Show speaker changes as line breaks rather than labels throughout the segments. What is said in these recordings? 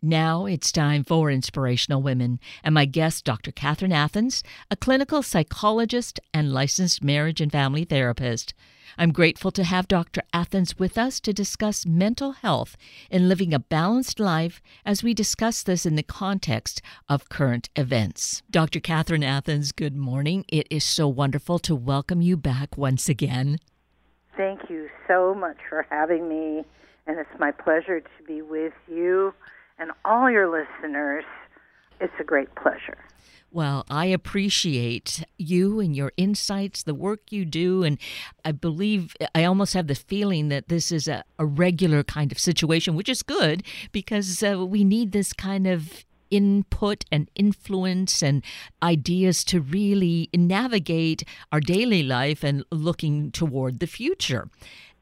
Now it's time for Inspirational Women, and my guest, Dr. Catherine Athans, a clinical psychologist and licensed marriage and family therapist. I'm grateful to have Dr. Athans with us to discuss mental health and living a balanced life as we discuss this in the context of current events. Dr. Catherine Athans, good morning. It is so wonderful to welcome you back once again.
Thank you so much for having me, and it's my pleasure to be with you and all your listeners. It's a great pleasure.
Well, I appreciate you and your insights, the work you do, and I believe I almost have the feeling that this is a, a regular kind of situation, which is good because uh, we need this kind of input and influence and ideas to really navigate our daily life and looking toward the future.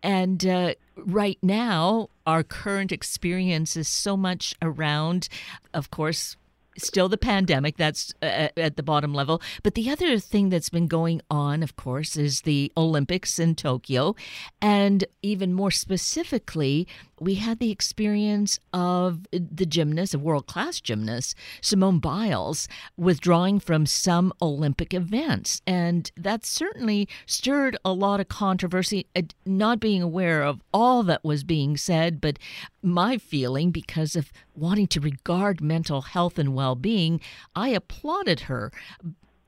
And uh, right now, our current experience is so much around, of course, still the pandemic that's uh, at the bottom level. But the other thing that's been going on of course is the olympics in tokyo. And even more specifically we had the experience of the gymnast a world-class gymnast simone biles withdrawing from some olympic events. And that certainly stirred a lot of controversy uh, not being aware of all that was being said but my feeling because of wanting to regard mental health and well being, I applauded her.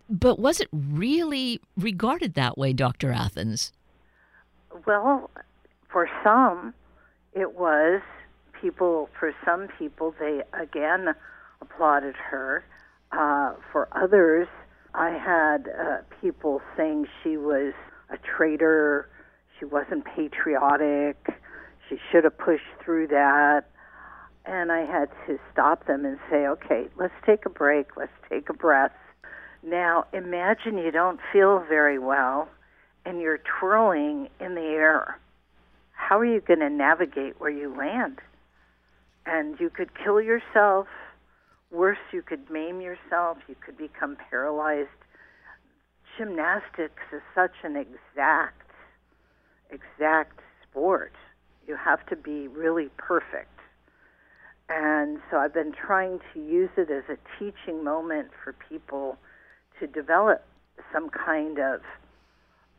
But was it really regarded that way, Dr. Athans?
Well, for some, it was. People, for some people, they again applauded her. Uh, for others, I had uh, people saying she was a traitor, she wasn't patriotic, she should have pushed through that. And I had to stop them and say, okay, let's take a break, let's take a breath. Now, imagine you don't feel very well and you're twirling in the air. How are you going to navigate where you land? And you could kill yourself. Worse, you could maim yourself. You could become paralyzed. Gymnastics is such an exact, exact sport you have to be really perfect. And so I've been trying to use it as a teaching moment for people to develop some kind of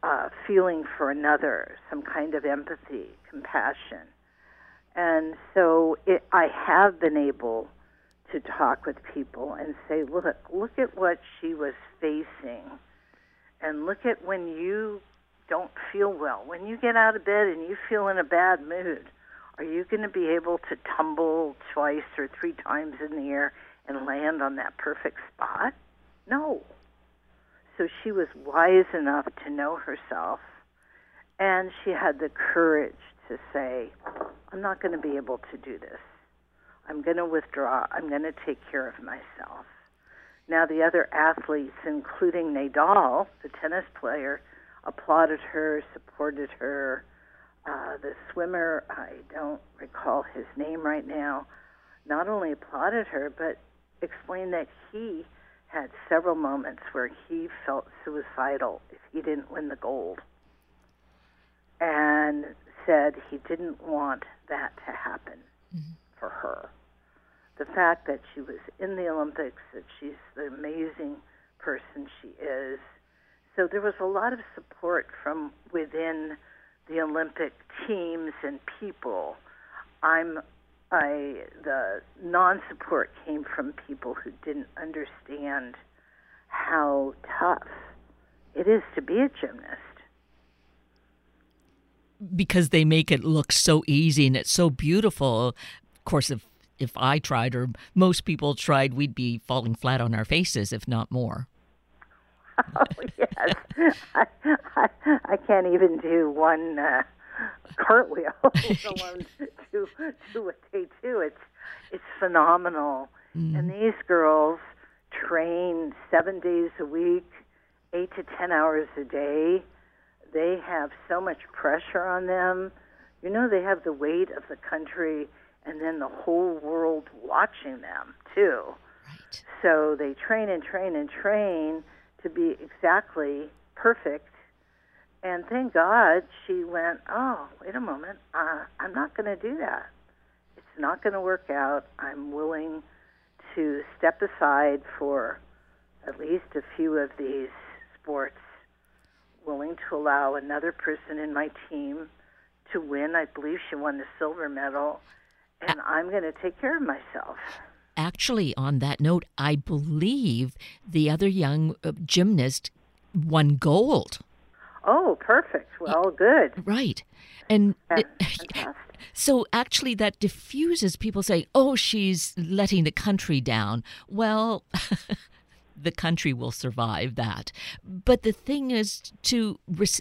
uh, feeling for another, some kind of empathy, compassion. And so it, I have been able to talk with people and say, look, look at what she was facing. And look at when you don't feel well, when you get out of bed and you feel in a bad mood, are you going to be able to tumble twice or three times in the air and land on that perfect spot? No. So she was wise enough to know herself, and she had the courage to say, I'm not going to be able to do this. I'm going to withdraw. I'm going to take care of myself. Now, the other athletes, including Nadal, the tennis player, applauded her, supported her. Uh, the swimmer, I don't recall his name right now, not only applauded her, but explained that he had several moments where he felt suicidal if he didn't win the gold. And said he didn't want that to happen mm-hmm. for her. The fact that she was in the Olympics, that she's the amazing person she is, so there was a lot of support from within the Olympic teams and people. I'm I the non-support came from people who didn't understand how tough it is to be a gymnast.
Because they make it look so easy and it's so beautiful. Of course, if if I tried or most people tried, we'd be falling flat on our faces, if not more.
Oh yes, I, I, I can't even do one uh, cartwheel, alone do do what they do. It's it's phenomenal, mm. and these girls train seven days a week, eight to ten hours a day. They have so much pressure on them. You know, they have the weight of the country and then the whole world watching them too.
Right.
So they train and train and train to be exactly perfect. And thank God she went, oh, wait a moment, uh, I'm not going to do that. It's not going to work out, I'm willing to step aside for at least a few of these sports, willing to allow another person in my team to win. I believe she won the silver medal, and I'm going to take care of myself.
Actually, on that note, I believe the other young uh, gymnast won gold.
Oh, perfect. Well, good.
Right. And it- so actually that diffuses people saying, "Oh, she's letting the country down." Well, the country will survive that. But the thing is to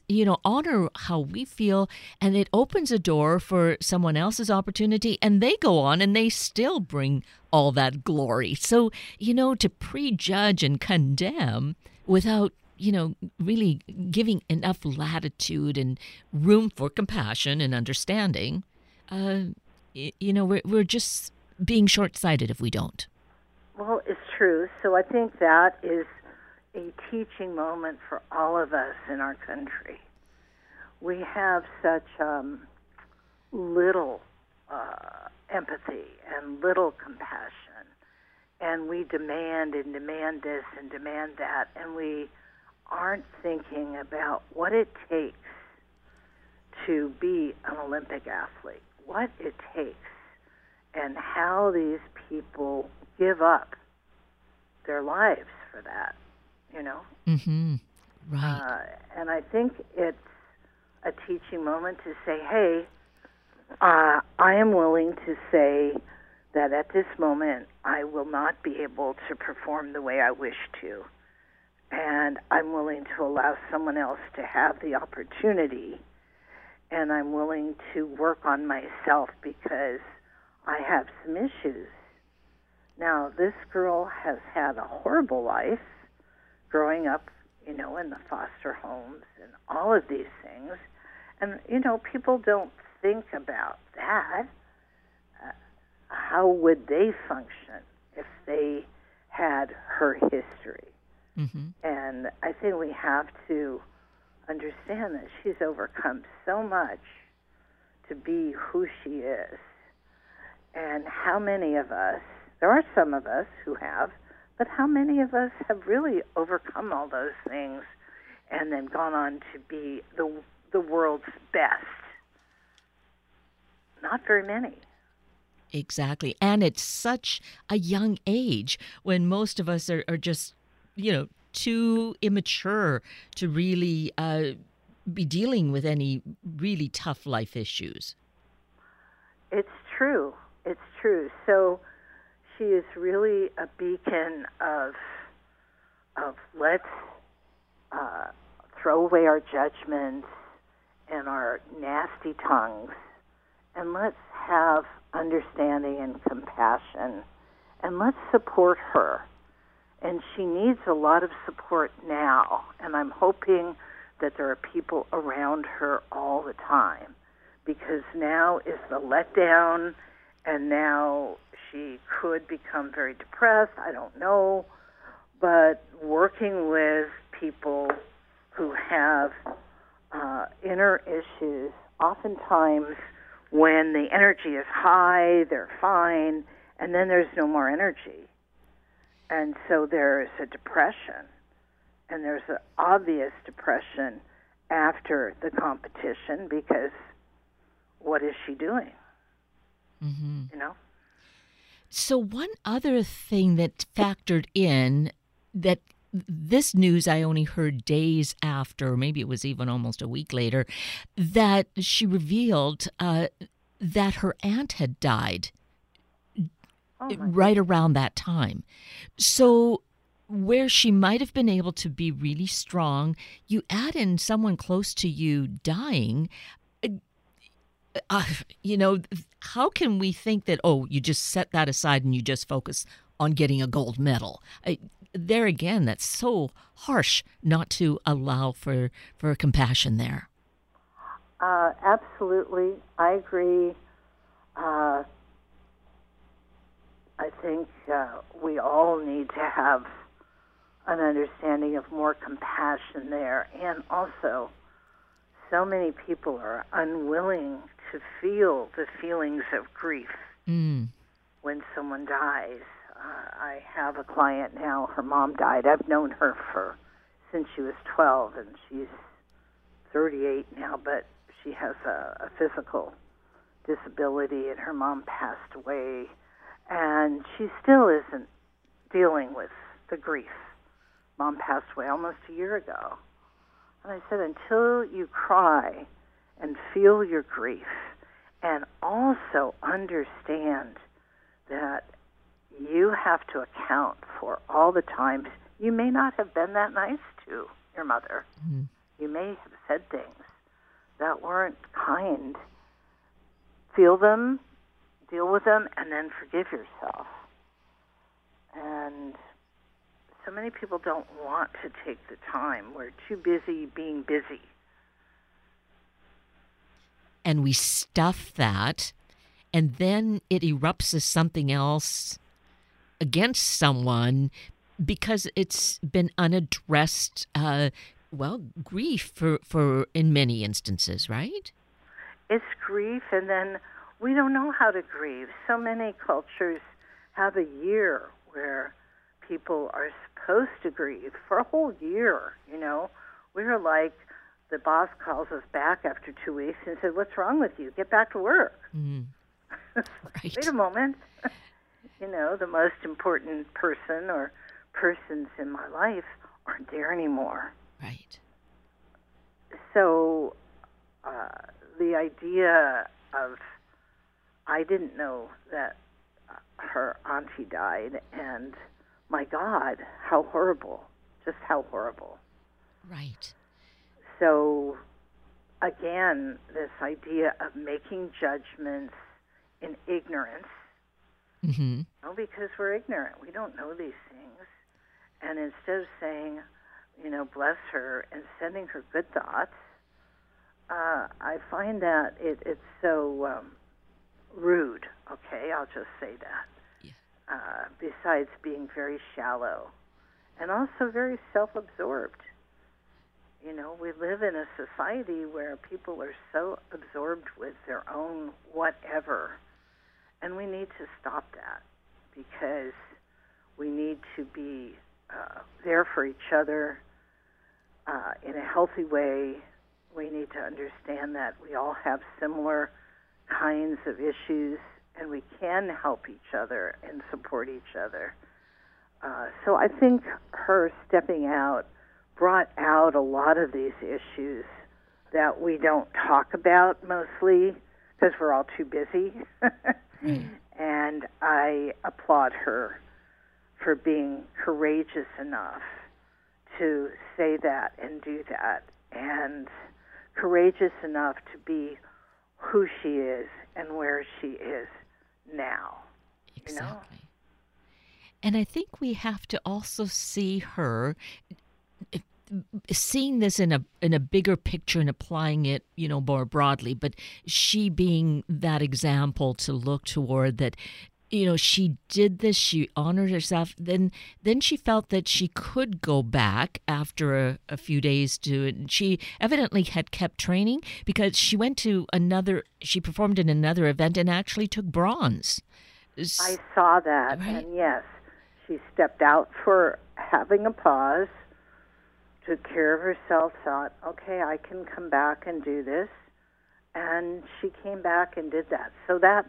you know honor how we feel and it opens a door for someone else's opportunity and they go on and they still bring all that glory. So, you know, to prejudge and condemn without you know, really giving enough latitude and room for compassion and understanding, uh, you know, we're, we're just being short sighted if we don't.
Well, it's true. So I think that is a teaching moment for all of us in our country. We have such um, little uh, empathy and little compassion, and we demand and demand this and demand that, and we aren't thinking about what it takes to be an Olympic athlete, what it takes, and how these people give up their lives for that, you know?
Mm-hmm. Right.
Uh, and I think it's a teaching moment to say, hey, uh, I am willing to say that at this moment I will not be able to perform the way I wish to. And I'm willing to allow someone else to have the opportunity. And I'm willing to work on myself because I have some issues. Now, this girl has had a horrible life growing up, you know, in the foster homes and all of these things. And, you know, people don't think about that. Uh, how would they function if they had her history?
mm-hmm.
And I think we have to understand that she's overcome so much to be who she is. And how many of us, there are some of us who have, but how many of us have really overcome all those things and then gone on to be the, the world's best? Not very many.
Exactly. And it's such a young age when most of us are, are just, you know, too immature to really uh, be dealing with any really tough life issues.
It's true. It's true. So she is really a beacon of of let's uh, throw away our judgments and our nasty tongues, and let's have understanding and compassion, and let's support her. And she needs a lot of support now, and I'm hoping that there are people around her all the time because now is the letdown, and now she could become very depressed. I don't know. But working with people who have uh, inner issues, oftentimes when the energy is high, they're fine, and then there's no more energy. And so there's a depression, and there's an obvious depression after the competition because what is she doing?
Mm-hmm.
You know?
So, one other thing that factored in that this news I only heard days after, maybe it was even almost a week later, that she revealed uh, that her aunt had died
Oh,
right around that time. So, where she might have been able to be really strong, you add in someone close to you dying. Uh, Uh, you know, how can we think that, oh, you just set that aside and you just focus on getting a gold medal? I, there again, that's so harsh not to allow for, for compassion there.
Uh, absolutely, I agree. Uh, I think uh, we all need to have an understanding of more compassion there, and also, so many people are unwilling to feel the feelings of grief
Mm.
when someone dies. Uh, I have a client now. Her mom died. I've known her for since she was 12, and she's 38 now. But she has a, a physical disability, and her mom passed away, and she still isn't dealing with the grief. Mom passed away almost a year ago. And I said, until you cry and feel your grief and also understand that you have to account for all the times you may not have been that nice to your mother.
Mm.
You may have said things that weren't kind. Feel them, deal with them, and then forgive yourself. And so many people don't want to take the time. We're too busy being busy.
And we stuff that, and then it erupts as something else against someone because it's been unaddressed. Uh, well, grief for, for in many instances, right?
It's grief, and then we don't know how to grieve. So many cultures have a year where people are supposed to grieve for a whole year. You know, we were like the boss calls us back after two weeks and said, "What's wrong with you? Get back to work."
Mm. Right.
Wait a moment. you know, the most important person or persons in my life aren't there anymore.
Right.
So uh, the idea of I didn't know that her auntie died, and my God, how horrible! Just how horrible.
Right.
So again, this idea of making judgments in ignorance
Mm-hmm.
No, because we're ignorant. We don't know these things. And instead of saying, you know, bless her and sending her good thoughts, uh, I find that it, it's so um, rude. Okay, I'll just say that. Uh, besides being very shallow and also very self absorbed. You know, we live in a society where people are so absorbed with their own whatever and we need to stop that because we need to be uh, there for each other uh, in a healthy way. We need to understand that we all have similar kinds of issues and we can help each other and support each other. Uh, so I think her stepping out brought out a lot of these issues that we don't talk about mostly because we're all too busy. And I applaud her for being courageous enough to say that and do that, and courageous enough to be who she is and where she is now. You know?
Exactly. And I think we have to also see her eh, seeing this in a in a bigger picture and applying it, you know, more broadly, but she being that example to look toward that you know she did this she honored herself then then she felt that she could go back after a, a few days to it and she evidently had kept training because she went to another she performed in another event and actually took bronze
i saw that,
Right.
and yes, she stepped out for having a pause, took care of herself, thought, okay, I can come back and do this, and she came back and did that. So that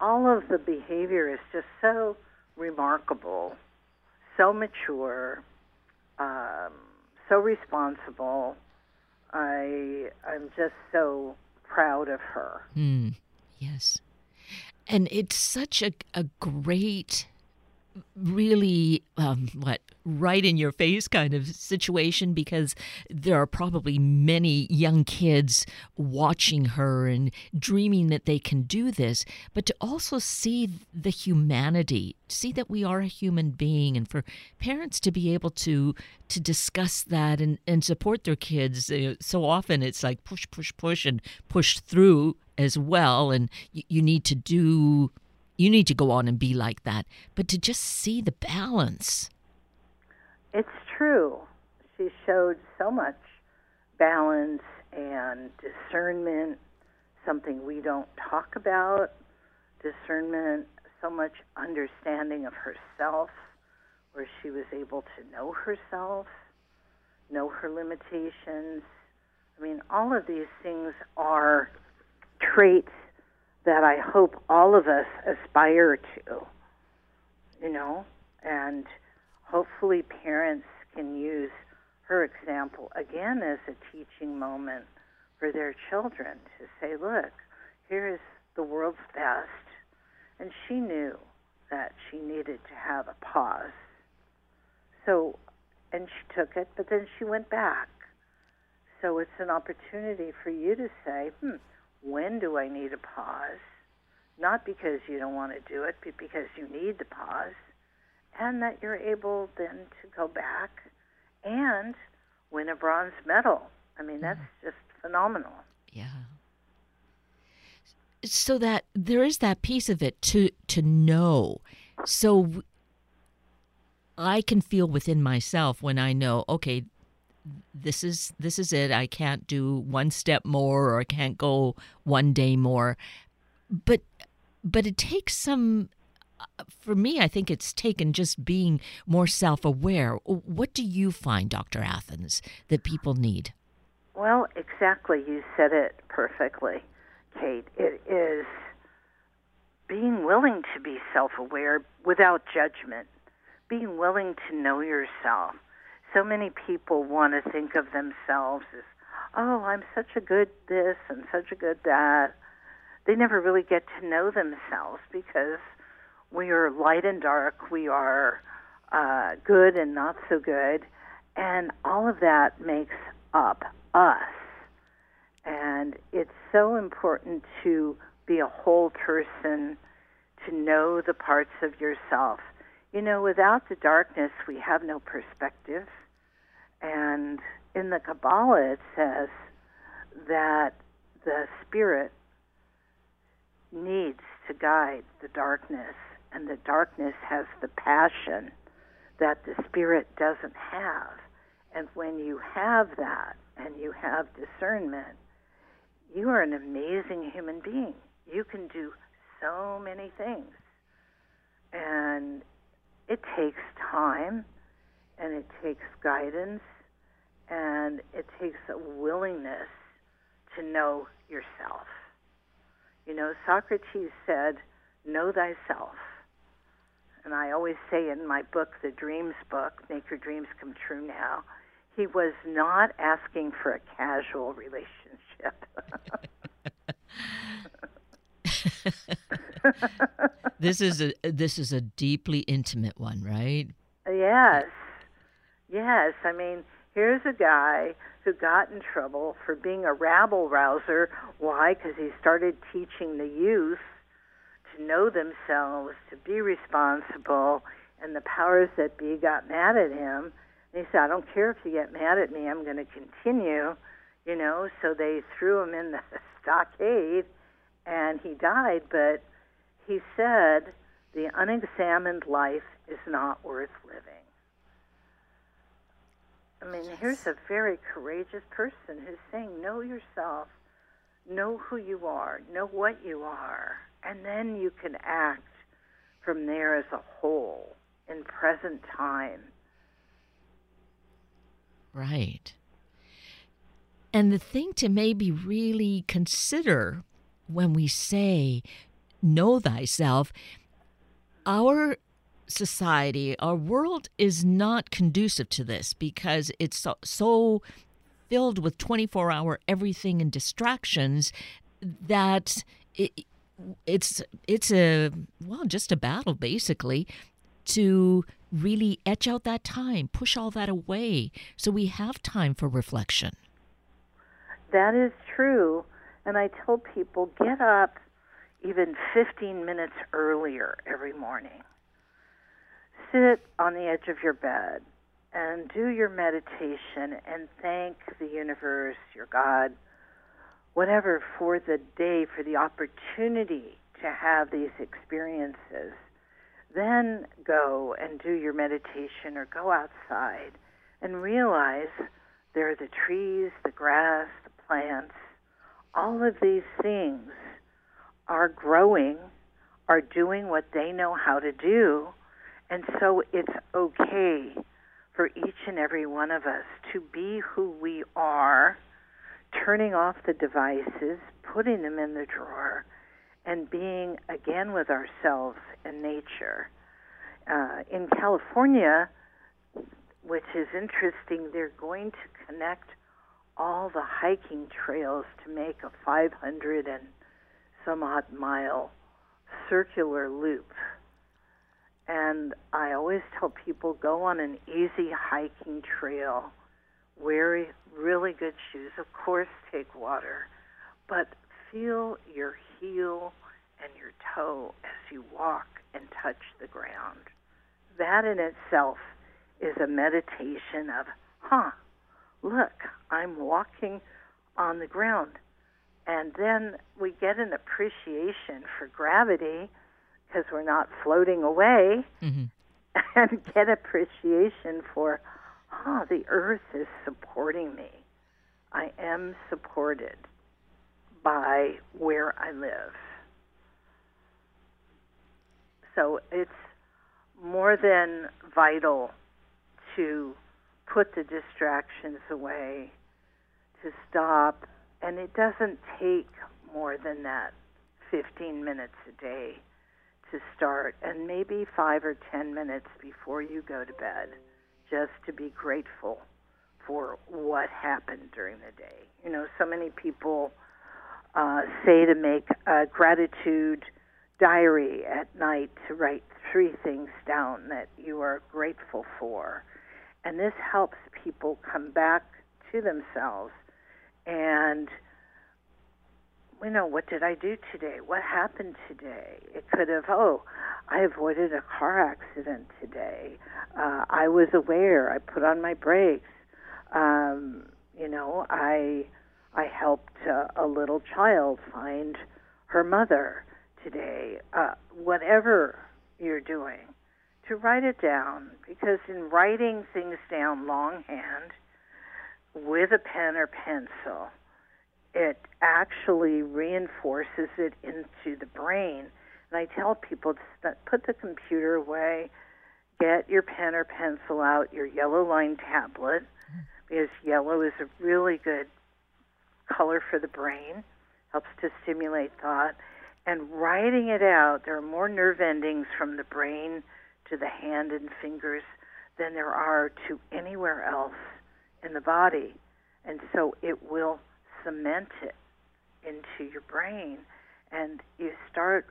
all of the behavior is just so remarkable, so mature, um, so responsible. I I'm just so proud of her.
Hmm. Yes. And it's such a, a great, really, um, what, right in your face kind of situation because there are probably many young kids watching her and dreaming that they can do this, but to also see the humanity, see that we are a human being, and for parents to be able to to discuss that and, and support their kids. Uh, so often it's like push, push, push, and push through as well, and you, you need to do. You need to go on and be like that, but to just see the balance.
It's true. She showed so much balance and discernment, something we don't talk about discernment, so much understanding of herself, where she was able to know herself, know her limitations. I mean, all of these things are traits that I hope all of us aspire to, you know, and hopefully parents can use her example again as a teaching moment for their children to say, look, here is the world's best. And she knew that she needed to have a pause. So, and she took it, but then she went back. So it's an opportunity for you to say, hmm, when do I need a pause? Not because you don't want to do it, but because you need the pause. And that you're able then to go back and win a bronze medal. I mean, that's mm. just phenomenal.
Yeah. So that there is that piece of it to to know. So I can feel within myself when I know, okay, this is this is it. I can't do one step more or I can't go one day more. But but it takes some uh, for me, I think it's taken just being more self aware. What do you find, Dr. Athans that people need?
Well, exactly. You said it perfectly, Kate. It is being willing to be self aware without judgment, being willing to know yourself. So many people want to think of themselves as, oh, I'm such a good this and such a good that. They never really get to know themselves because we are light and dark. We are uh, good and not so good. And all of that makes up us. And it's so important to be a whole person, to know the parts of yourself. You know, without the darkness, we have no perspective. And in the Kabbalah, it says that the spirit needs to guide the darkness and the darkness has the passion that the spirit doesn't have. And when you have that and you have discernment, you are an amazing human being. You can do so many things. And it takes time and it takes guidance and it takes a willingness to know yourself. You know, Socrates said, Know thyself. And I always say in my book, the Dreams book, Make Your Dreams Come True Now, he was not asking for a casual relationship.
this is a this is a deeply intimate one, right?
Yes. Yes, I mean, here's a guy who got in trouble for being a rabble rouser. Why? Because he started teaching the youth to know themselves, to be responsible, and the powers that be got mad at him. And he said, I don't care if you get mad at me, I'm going to continue, you know. So they threw him in the stockade, and he died. But he said, the unexamined life is not worth living. I mean, here's a very courageous person who's saying, know yourself, know who you are, know what you are and then you can act from there as a whole in present time.
Right. And the thing to maybe really consider when we say, know thyself, our society, our world is not conducive to this because it's so, so filled with 24 hour everything and distractions that it, it's it's a well just a battle basically to really etch out that time, push all that away so we have time for reflection.
That is true. And I tell people get up even 15 minutes earlier every morning. Sit on the edge of your bed and do your meditation and thank the universe, your God, whatever for the day, for the opportunity to have these experiences, then go and do your meditation or go outside and realize there are the trees, the grass, the plants. All of these things are growing are doing what they know how to do. And so it's okay for each and every one of us to be who we are, turning off the devices, putting them in the drawer, and being again with ourselves and nature. Uh, in California, which is interesting, they're going to connect all the hiking trails to make a 500 and some odd mile circular loop and I always tell people go on an easy hiking trail, wear really good shoes, of course, take water, but feel your heel and your toe as you walk and touch the ground. That in itself is a meditation of, huh, look, I'm walking on the ground. And then we get an appreciation for gravity because we're not floating away mm-hmm. and get appreciation for, ah, oh, the earth is supporting me. I am supported by where I live. So it's more than vital to put the distractions away, to stop, and it doesn't take more than that 15 minutes a day to start, and maybe five or ten minutes before you go to bed, just to be grateful for what happened during the day. You know, so many people uh, say to make a gratitude diary at night to write three things down that you are grateful for. And this helps people come back to themselves and you know, what did I do today? What happened today? It could have, oh, I avoided a car accident today. Uh, I was aware. I put on my brakes. Um, you know, I I helped uh, a little child find her mother today. Uh, whatever you're doing, to write it down because in writing things down longhand with a pen or pencil it actually reinforces it into the brain. And I tell people to put the computer away, get your pen or pencil out, your yellow line tablet, because yellow is a really good color for the brain, helps to stimulate thought. And writing it out, there are more nerve endings from the brain to the hand and fingers than there are to anywhere else in the body. And so it will cement it into your brain and you start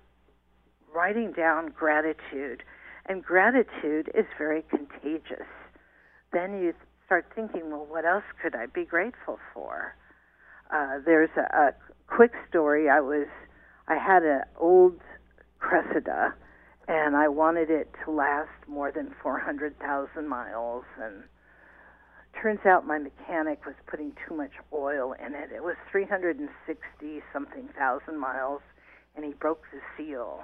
writing down gratitude. And gratitude is very contagious. Then you start thinking, well, what else could I be grateful for? Uh, there's a, a quick story. I was, I had an old Cressida, and I wanted it to last more than 400,000 miles, and turns out my mechanic was putting too much oil in it. It was 360 something thousand miles, and he broke the seal.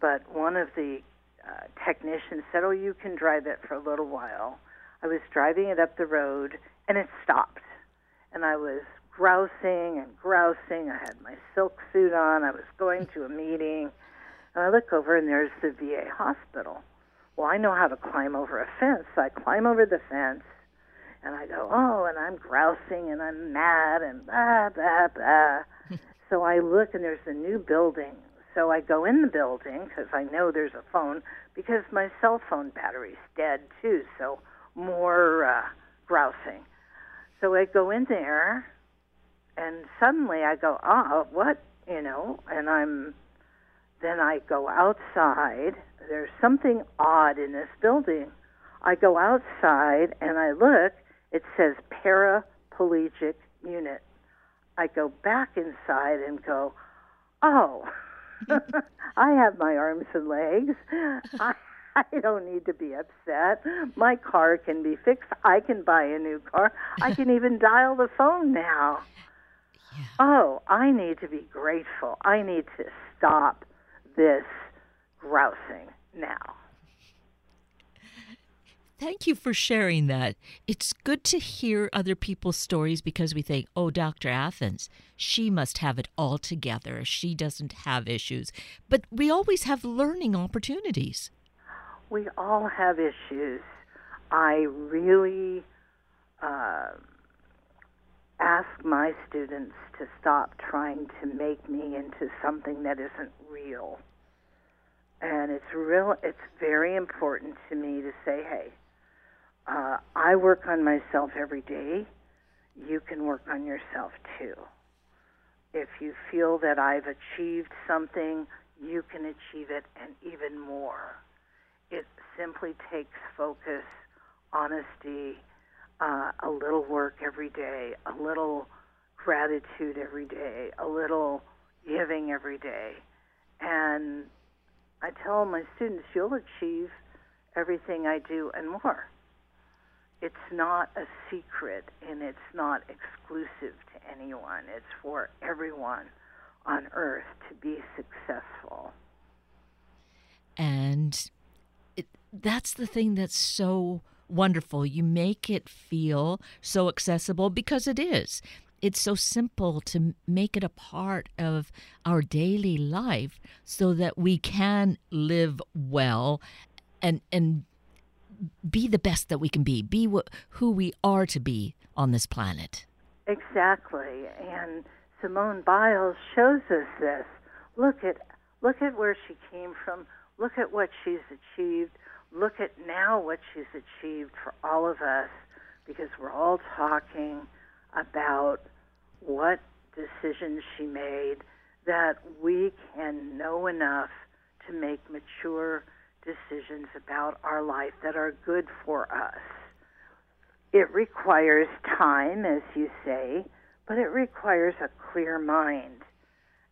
But one of the uh, technicians said, "Oh, you can drive it for a little while." I was driving it up the road, and it stopped, and I was grousing and grousing. I had my silk suit on. I was going to a meeting, and I look over, and there's the VA hospital. Well, I know how to climb over a fence. So I climb over the fence and I go, oh, and I'm grousing and I'm mad and blah, blah, blah. so I look and there's a new building. So I go in the building because I know there's a phone because my cell phone battery's dead too. So more uh, grousing. So I go in there and suddenly I go, oh, what? You know, and I'm, then I go outside. There's something odd in this building. I go outside and I look it says paraplegic unit. I go back inside and go, oh, I have my arms and legs. I, I don't need to be upset. My car can be fixed. I can buy a new car. I can even dial the phone now. Yeah. Oh, I need to be grateful. I need to stop this grousing now.
Thank you for sharing that. It's good to hear other people's stories because we think, oh, Dr. Athans, she must have it all together. She doesn't have issues. But we always have learning opportunities.
We all have issues. I really uh, ask my students to stop trying to make me into something that isn't real. And it's real. It's very important to me to say, hey, uh, I work on myself every day. You can work on yourself too. If you feel that I've achieved something, you can achieve it and even more. It simply takes focus, honesty, uh, a little work every day, a little gratitude every day, a little giving every day. And I tell my students, you'll achieve everything I do and more. It's not a secret and it's not exclusive to anyone. It's for everyone on earth to be successful.
And it, that's the thing that's so wonderful. You make it feel so accessible because it is. It's so simple to make it a part of our daily life so that we can live well and and be the best that we can be, be wh- who we are to be on this planet.
Exactly. And Simone Biles shows us this. Look at look at where she came from. Look at what she's achieved look at now what she's achieved for all of us because we're all talking about what decisions she made that we can know enough to make mature decisions about our life that are good for us. It requires time, as you say, but it requires a clear mind.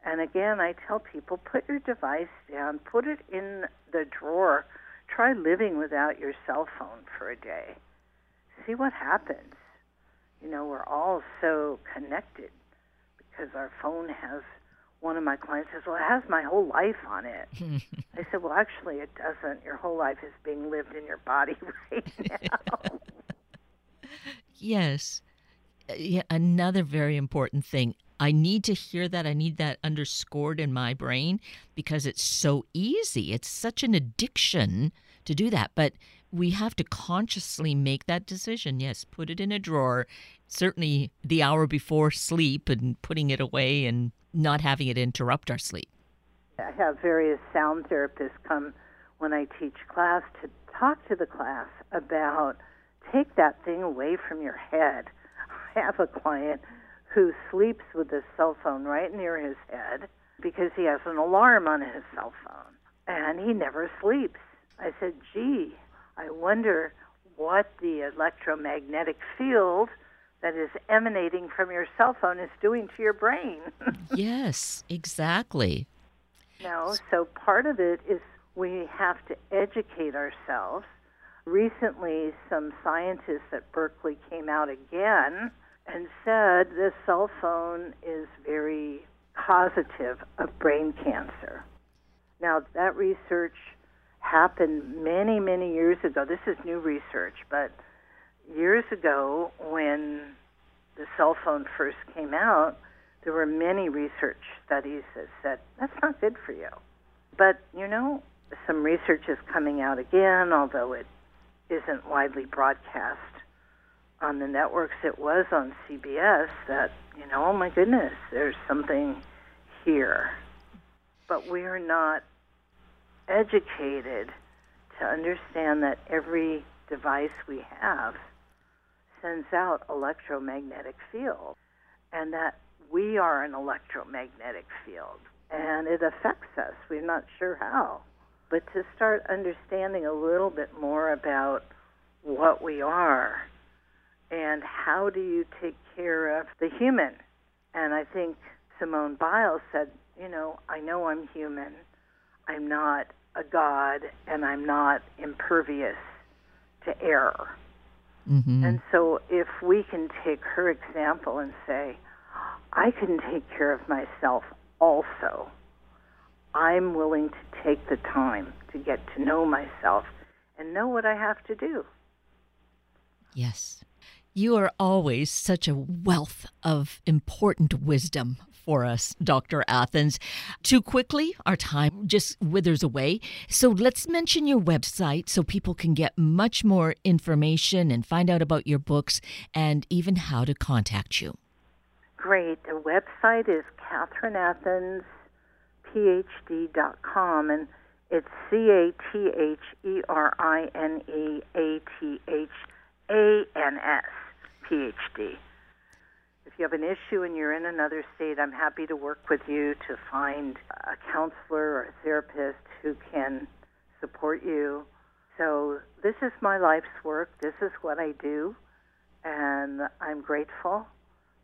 And again, I tell people put your device down, put it in the drawer try living without your cell phone for a day. See what happens. You know, we're all so connected because our phone has. One of my clients says, "Well, it has my whole life on it." I said, "Well, actually, it doesn't. Your whole life is being lived in your body right now."
yes. Uh, yeah, another very important thing. I need to hear that. I need that underscored in my brain because it's so easy. It's such an addiction to do that. But we have to consciously make that decision. Yes, put it in a drawer. Certainly the hour before sleep and putting it away and not having it interrupt our sleep.
I have various sound therapists come when I teach class to talk to the class about take that thing away from your head. I have a client who sleeps with his cell phone right near his head because he has an alarm on his cell phone and he never sleeps. I said, gee, I wonder what the electromagnetic field that is emanating from your cell phone is doing to your brain.
yes, exactly.
No, so part of it is we have to educate ourselves. Recently, some scientists at Berkeley came out again and said this cell phone is very causative of brain cancer. Now, that research happened many, many years ago. This is new research, but years ago when the cell phone first came out, there were many research studies that said that's not good for you. But, you know, some research is coming out again, although it isn't widely broadcast on the networks it was on CBS that, you know, oh my goodness, there's something here. But we are not educated to understand that every device we have sends out electromagnetic field and that we are an electromagnetic field and it affects us. We're not sure how. But to start understanding a little bit more about what we are and how do you take care of the human. And I think Simone Biles said, you know, I know I'm human. I'm not a god and I'm not impervious to error. Mm-hmm. And so if we can take her example and say, I can take care of myself also. I'm willing to take the time to get to know myself and know what I have to do
Yes. You are always such a wealth of important wisdom for us, Dr. Athans. Too quickly, our time just withers away. So let's mention your website so people can get much more information and find out about your books and even how to contact you.
Great. The website is catherineathansphd.com and it's C A T H E R I N E A T H A N S PhD. You have an issue and you're in another state, I'm happy to work with you to find a counselor or a therapist who can support you. So, this is my life's work. This is what I do. And I'm grateful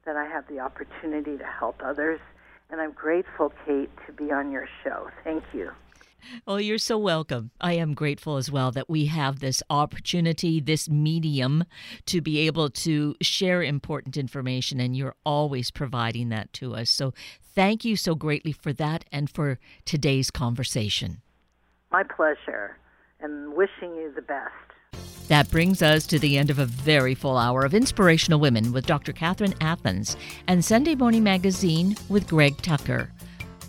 that I have the opportunity to help others. And I'm grateful, Kate, to be on your show. Thank you.
Well, you're so welcome. I am grateful as well that we have this opportunity, this medium to be able to share important information, and you're always providing that to us. So thank you so greatly for that and for today's conversation.
My pleasure, and wishing you the best.
That brings us to the end of a very full hour of Inspirational Women with Dr. Catherine Athans and Sunday Morning Magazine with Greg Tucker.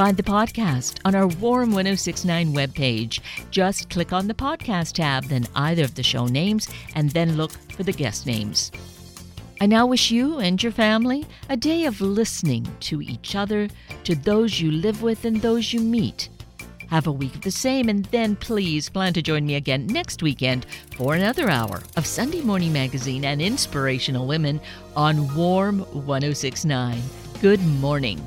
Find the podcast on our Warm 1069 webpage. Just click on the podcast tab, then either of the show names, and then look for the guest names. I now wish you and your family a day of listening to each other, to those you live with and those you meet. Have a week of the same, and then please plan to join me again next weekend for another hour of Sunday Morning Magazine and Inspirational Women on Warm 1069. Good morning.